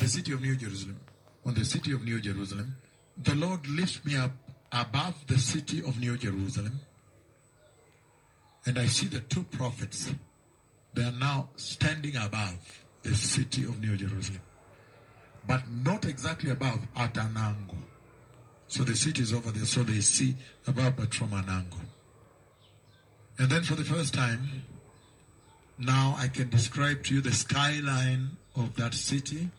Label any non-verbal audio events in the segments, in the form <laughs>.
the city of New Jerusalem, on the city of New Jerusalem, the Lord lifts me up above the city of New Jerusalem, and I see the two prophets. They are now standing above the city of New Jerusalem, but not exactly above, at an angle. So the city is over there, so they see above, but from an angle. And then for the first time, now I can describe to you the skyline of that city,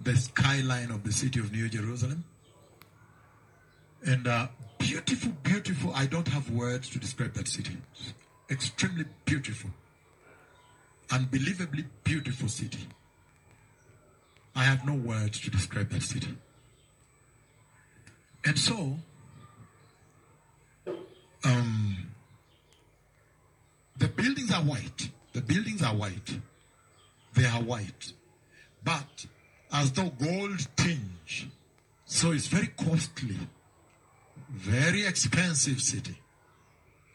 the skyline of the city of New Jerusalem. And uh, beautiful, beautiful. I don't have words to describe that city. Extremely beautiful. Unbelievably beautiful city. I have no words to describe that city. And so, um, the buildings are white. The buildings are white. They are white. But as though gold tinge. So it's very costly. Very expensive city.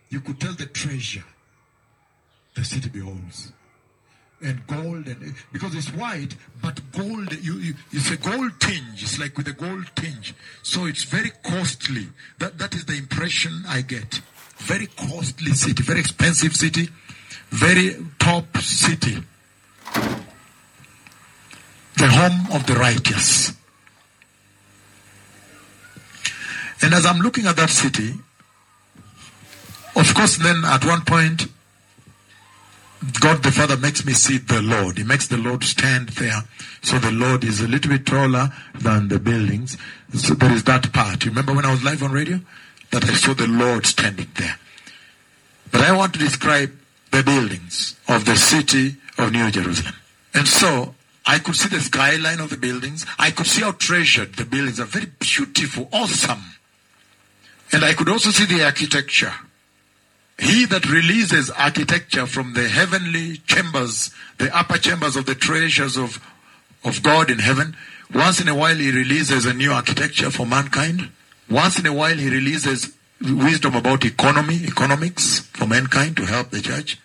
You could tell the treasure the city beholds. And gold and because it's white, but gold you, you it's a gold tinge. It's like with a gold tinge. So it's very costly. That that is the impression I get. Very costly city, very expensive city, very top city. The home of the righteous. And as I'm looking at that city, of course, then at one point, God the Father makes me see the Lord. He makes the Lord stand there. So the Lord is a little bit taller than the buildings. So there is that part. You remember when I was live on radio? That I saw the Lord standing there. But I want to describe the buildings of the city of New Jerusalem. And so I could see the skyline of the buildings. I could see how treasured the buildings are. Very beautiful, awesome. And I could also see the architecture. He that releases architecture from the heavenly chambers, the upper chambers of the treasures of, of God in heaven, once in a while he releases a new architecture for mankind. Once in a while he releases wisdom about economy, economics for mankind to help the church.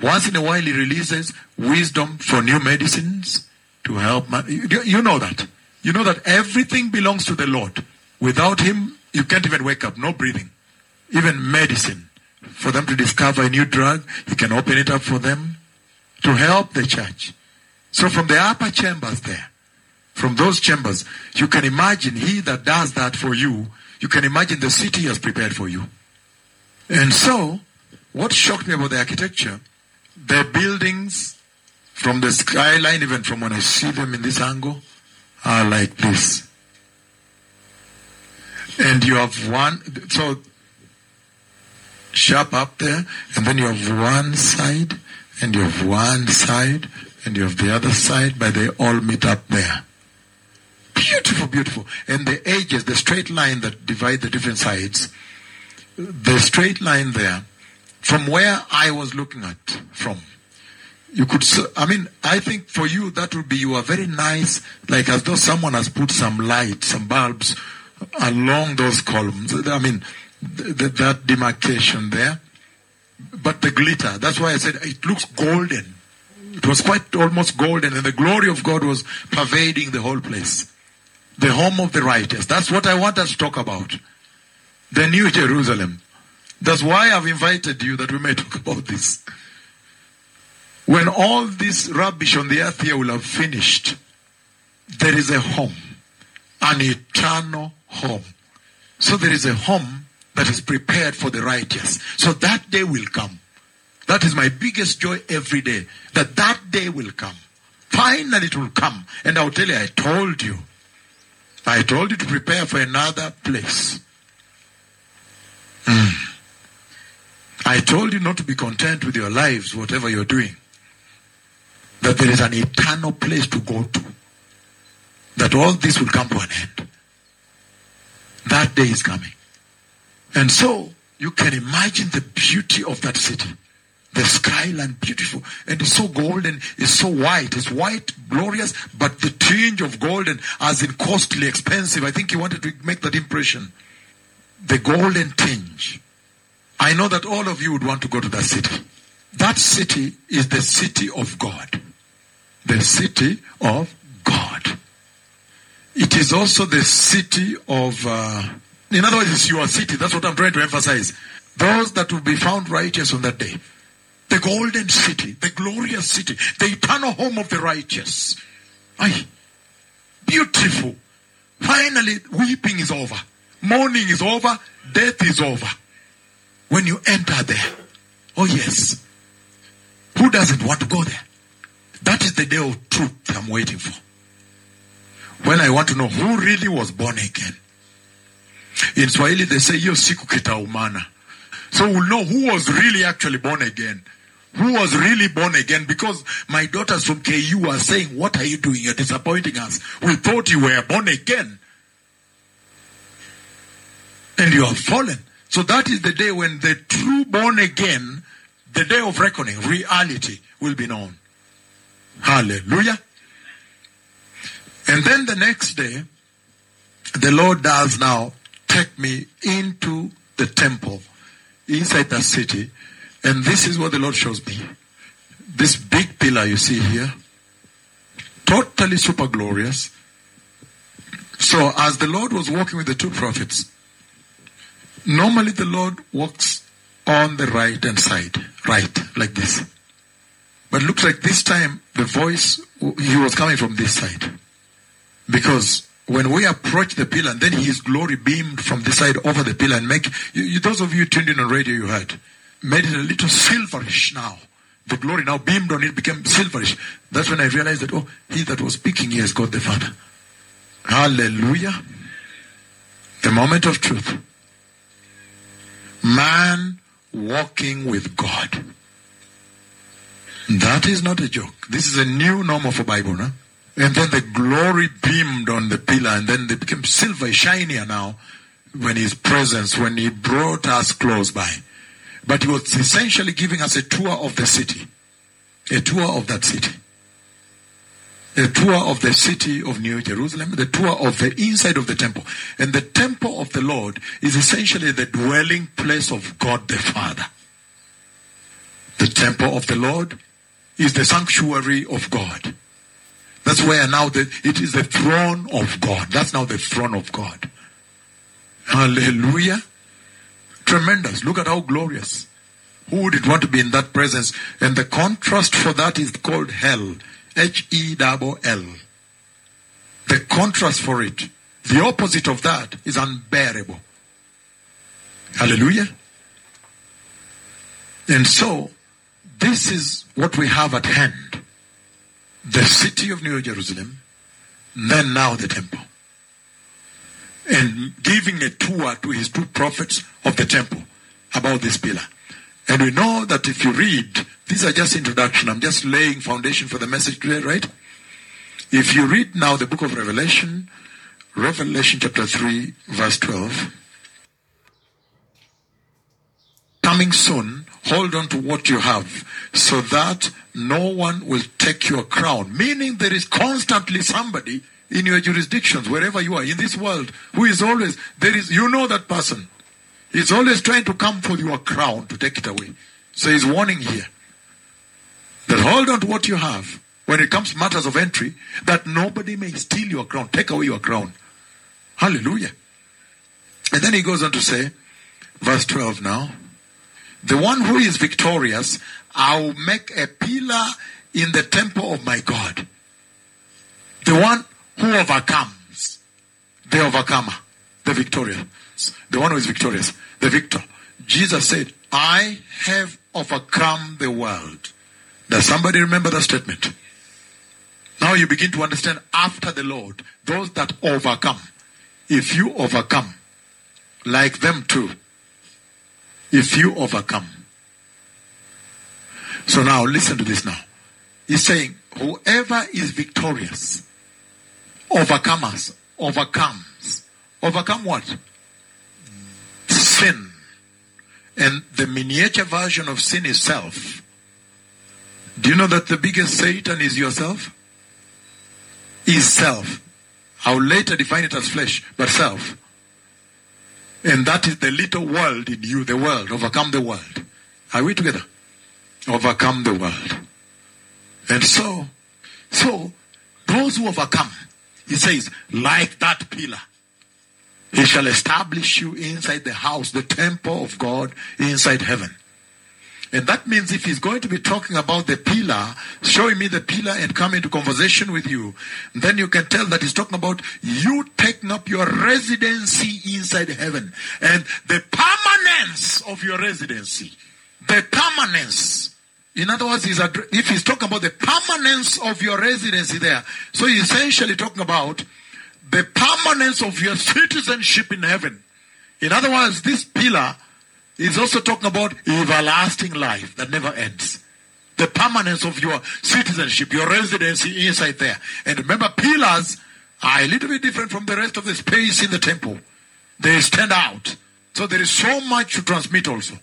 Once in a while he releases wisdom for new medicines to help man. You, know that. You know that everything belongs to the Lord. Without him, you can't even wake up, no breathing. Even medicine. For them to discover a new drug, he can open it up for them to help the church. So from the upper chambers there, from those chambers, you can imagine he that does that for you, you can imagine the city he has prepared for you. And so, what shocked me about the architecture, the buildings from the skyline, even from when I see them in this angle, are like this. And you have one, so sharp up there, and then you have one side, and you have one side, and you have the other side, but they all meet up there. Beautiful, beautiful. And the edges, the straight line that divide the different sides, the straight line there, from where I was looking at from, you could, I mean, I think for you that would be, you are very nice, like as though someone has put some light, some bulbs along those columns. I mean, th- th- that demarcation there. But the glitter, that's why I said it looks golden. It was quite almost golden, and the glory of God was pervading the whole place. The home of the righteous. That's what I want us to talk about. The New Jerusalem. That's why I've invited you that we may talk about this. When all this rubbish on the earth here will have finished, there is a home, an eternal home. So there is a home that is prepared for the righteous. So that day will come. That is my biggest joy every day. That that day will come. Finally it will come. And I'll tell you, I told you. I told you to prepare for another place. Mm. I told you not to be content with your lives, whatever you're doing. That there is an eternal place to go to. That all this will come to an end. That day is coming. And so you can imagine the beauty of that city. The skyline, beautiful. And it's so golden, it's so white. It's white, glorious, but the tinge of golden, as in costly, expensive. I think he wanted to make that impression. The golden tinge. I know that all of you would want to go to that city. That city is the city of God. The city of God. It is also the city of, uh, in other words, it's your city. That's what I'm trying to emphasize. Those that will be found righteous on that day. The golden city, the glorious city, the eternal home of the righteous. Aye. Beautiful. Finally, weeping is over. Mourning is over. Death is over. When you enter there. Oh, yes. Who doesn't want to go there? That is the day of truth I'm waiting for. When I want to know who really was born again. In Swahili, they say, Yo siku kitaumana. So we'll know who was really actually born again. Who was really born again? Because my daughters from KU are saying, What are you doing? You're disappointing us. We thought you were born again. And you have fallen. So that is the day when the true born again, the day of reckoning, reality will be known. Hallelujah. And then the next day, the Lord does now take me into the temple inside the city. And this is what the Lord shows me. This big pillar you see here, totally super glorious. So, as the Lord was walking with the two prophets, normally the Lord walks on the right hand side, right, like this. But looks like this time the voice, he was coming from this side. Because when we approach the pillar, and then his glory beamed from this side over the pillar and make, you, you, those of you tuned in on radio, you heard, made it a little silverish now. The glory now beamed on it, became silverish. That's when I realized that, oh, he that was speaking he is God the Father. Hallelujah. The moment of truth. Man walking with God. That is not a joke. This is a new norm of a Bible, no? And then the glory beamed on the pillar, and then they became silver, shinier now when his presence, when he brought us close by. But he was essentially giving us a tour of the city, a tour of that city, a tour of the city of New Jerusalem, the tour of the inside of the temple. And the temple of the Lord is essentially the dwelling place of God the Father. The temple of the Lord is the sanctuary of God. That's where now the, it is the throne of God. That's now the throne of God. Hallelujah. Tremendous. Look at how glorious. Who would it want to be in that presence? And the contrast for that is called hell. H E double L. The contrast for it, the opposite of that is unbearable. Hallelujah. And so, this is what we have at hand the city of New Jerusalem, then now the temple. And giving a tour to his two prophets of the temple about this pillar. And we know that if you read, these are just introduction, I'm just laying foundation for the message today, right? If you read now the book of Revelation, Revelation chapter 3, verse 12, coming soon, hold on to what you have so that no one will take your crown. Meaning there is constantly somebody in your jurisdictions, wherever you are in this world, who is always, there is, you know that person. He's always trying to come for your crown to take it away. So he's warning here that hold on to what you have when it comes matters of entry, that nobody may steal your crown, take away your crown. Hallelujah. And then he goes on to say, verse 12 now, the one who is victorious, I will make a pillar in the temple of my God. The one who overcomes, the overcomer, the victorious, the one who is victorious, the victor. Jesus said, I have overcome the world. Does somebody remember that statement? Now you begin to understand after the Lord, those that overcome. If you overcome, like them too, if you overcome. So now listen to this now. He's saying, whoever is victorious, overcomers, overcomes. Overcome what? Sin. And the miniature version of sin is self. Do you know that the biggest Satan is yourself? Is self. I'll later define it as flesh, but self. And that is the little world in you, the world. Overcome the world. Are we together? Overcome the world. And so, so, those who overcome, he says, like that pillar, he shall establish you inside the house, the temple of God inside heaven. And that means if he's going to be talking about the pillar, showing me the pillar and come into conversation with you, then you can tell that he's talking about you taking up your residency inside heaven and the permanence of your residency. The permanence. In other words, he's addre- if he's talking about the permanence of your residency there, so he's essentially talking about the permanence of your <laughs> citizenship in heaven. In other words, this pillar is also talking about everlasting life that never ends. The permanence of your citizenship, your residency inside there. And remember, pillars are a little bit different from the rest of the space in the temple. They stand out. So there is so much to transmit also.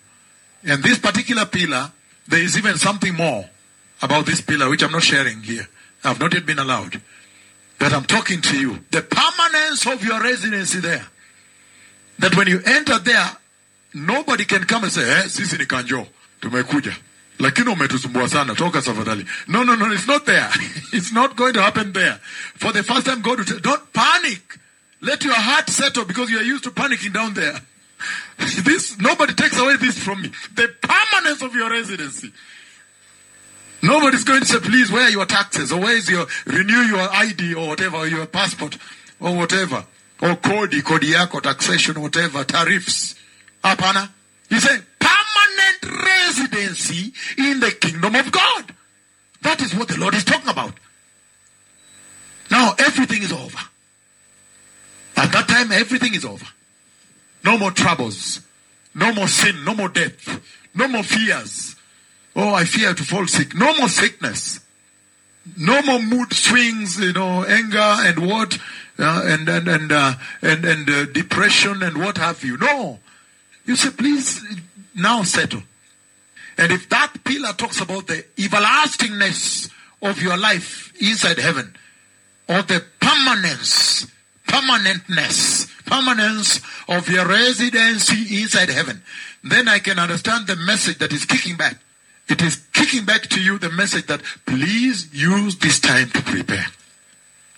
And this particular pillar, there is even something more about this pillar, which I'm not sharing here. I've not yet been allowed. But I'm talking to you. The permanence of your residency there. That when you enter there, nobody can come and say, eh, sisi ni kanjo. Tumekuja. Lakini umetusumbua sana. Toka safadhali. No, no, no, it's not there. <laughs> it's not going to happen there. For the first time, God will tell, don't panic. Let your heart settle because you are used to panicking down there. <laughs> this nobody takes away this from me. The permanence of your residency. Nobody's going to say, please, where are your taxes? Or where is your renew your ID or whatever, or your passport or whatever. Or kodi, kodi yako, taxation, whatever, tariffs. Hapana. He said, permanent residency in the kingdom of God. That is what the Lord is talking about. Now everything is over. At that time, everything is over. No more troubles. No more sin. No more death. No more fears. Oh, I fear to fall sick. No more sickness. No more mood swings, you know, anger and what, uh, and and and uh, and and uh, depression and what have you. No, you say, please now settle. And if that pillar talks about the everlastingness of your life inside heaven, or the permanence, permanentness, permanence of your residency inside heaven, then I can understand the message that is kicking back. It is kicking back to you the message that please use this time to prepare.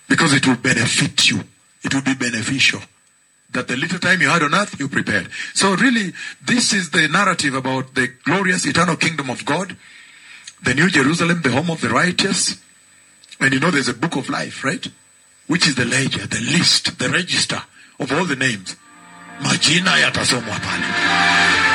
Because it will benefit you. It will be beneficial. That the little time you had on earth, you prepared. So really, this is the narrative about the glorious eternal kingdom of God, the New Jerusalem, the home of the righteous. And you know there's a book of life, right? Which is the ledger, the list, the register of all the names. Majina yatasomwa pale.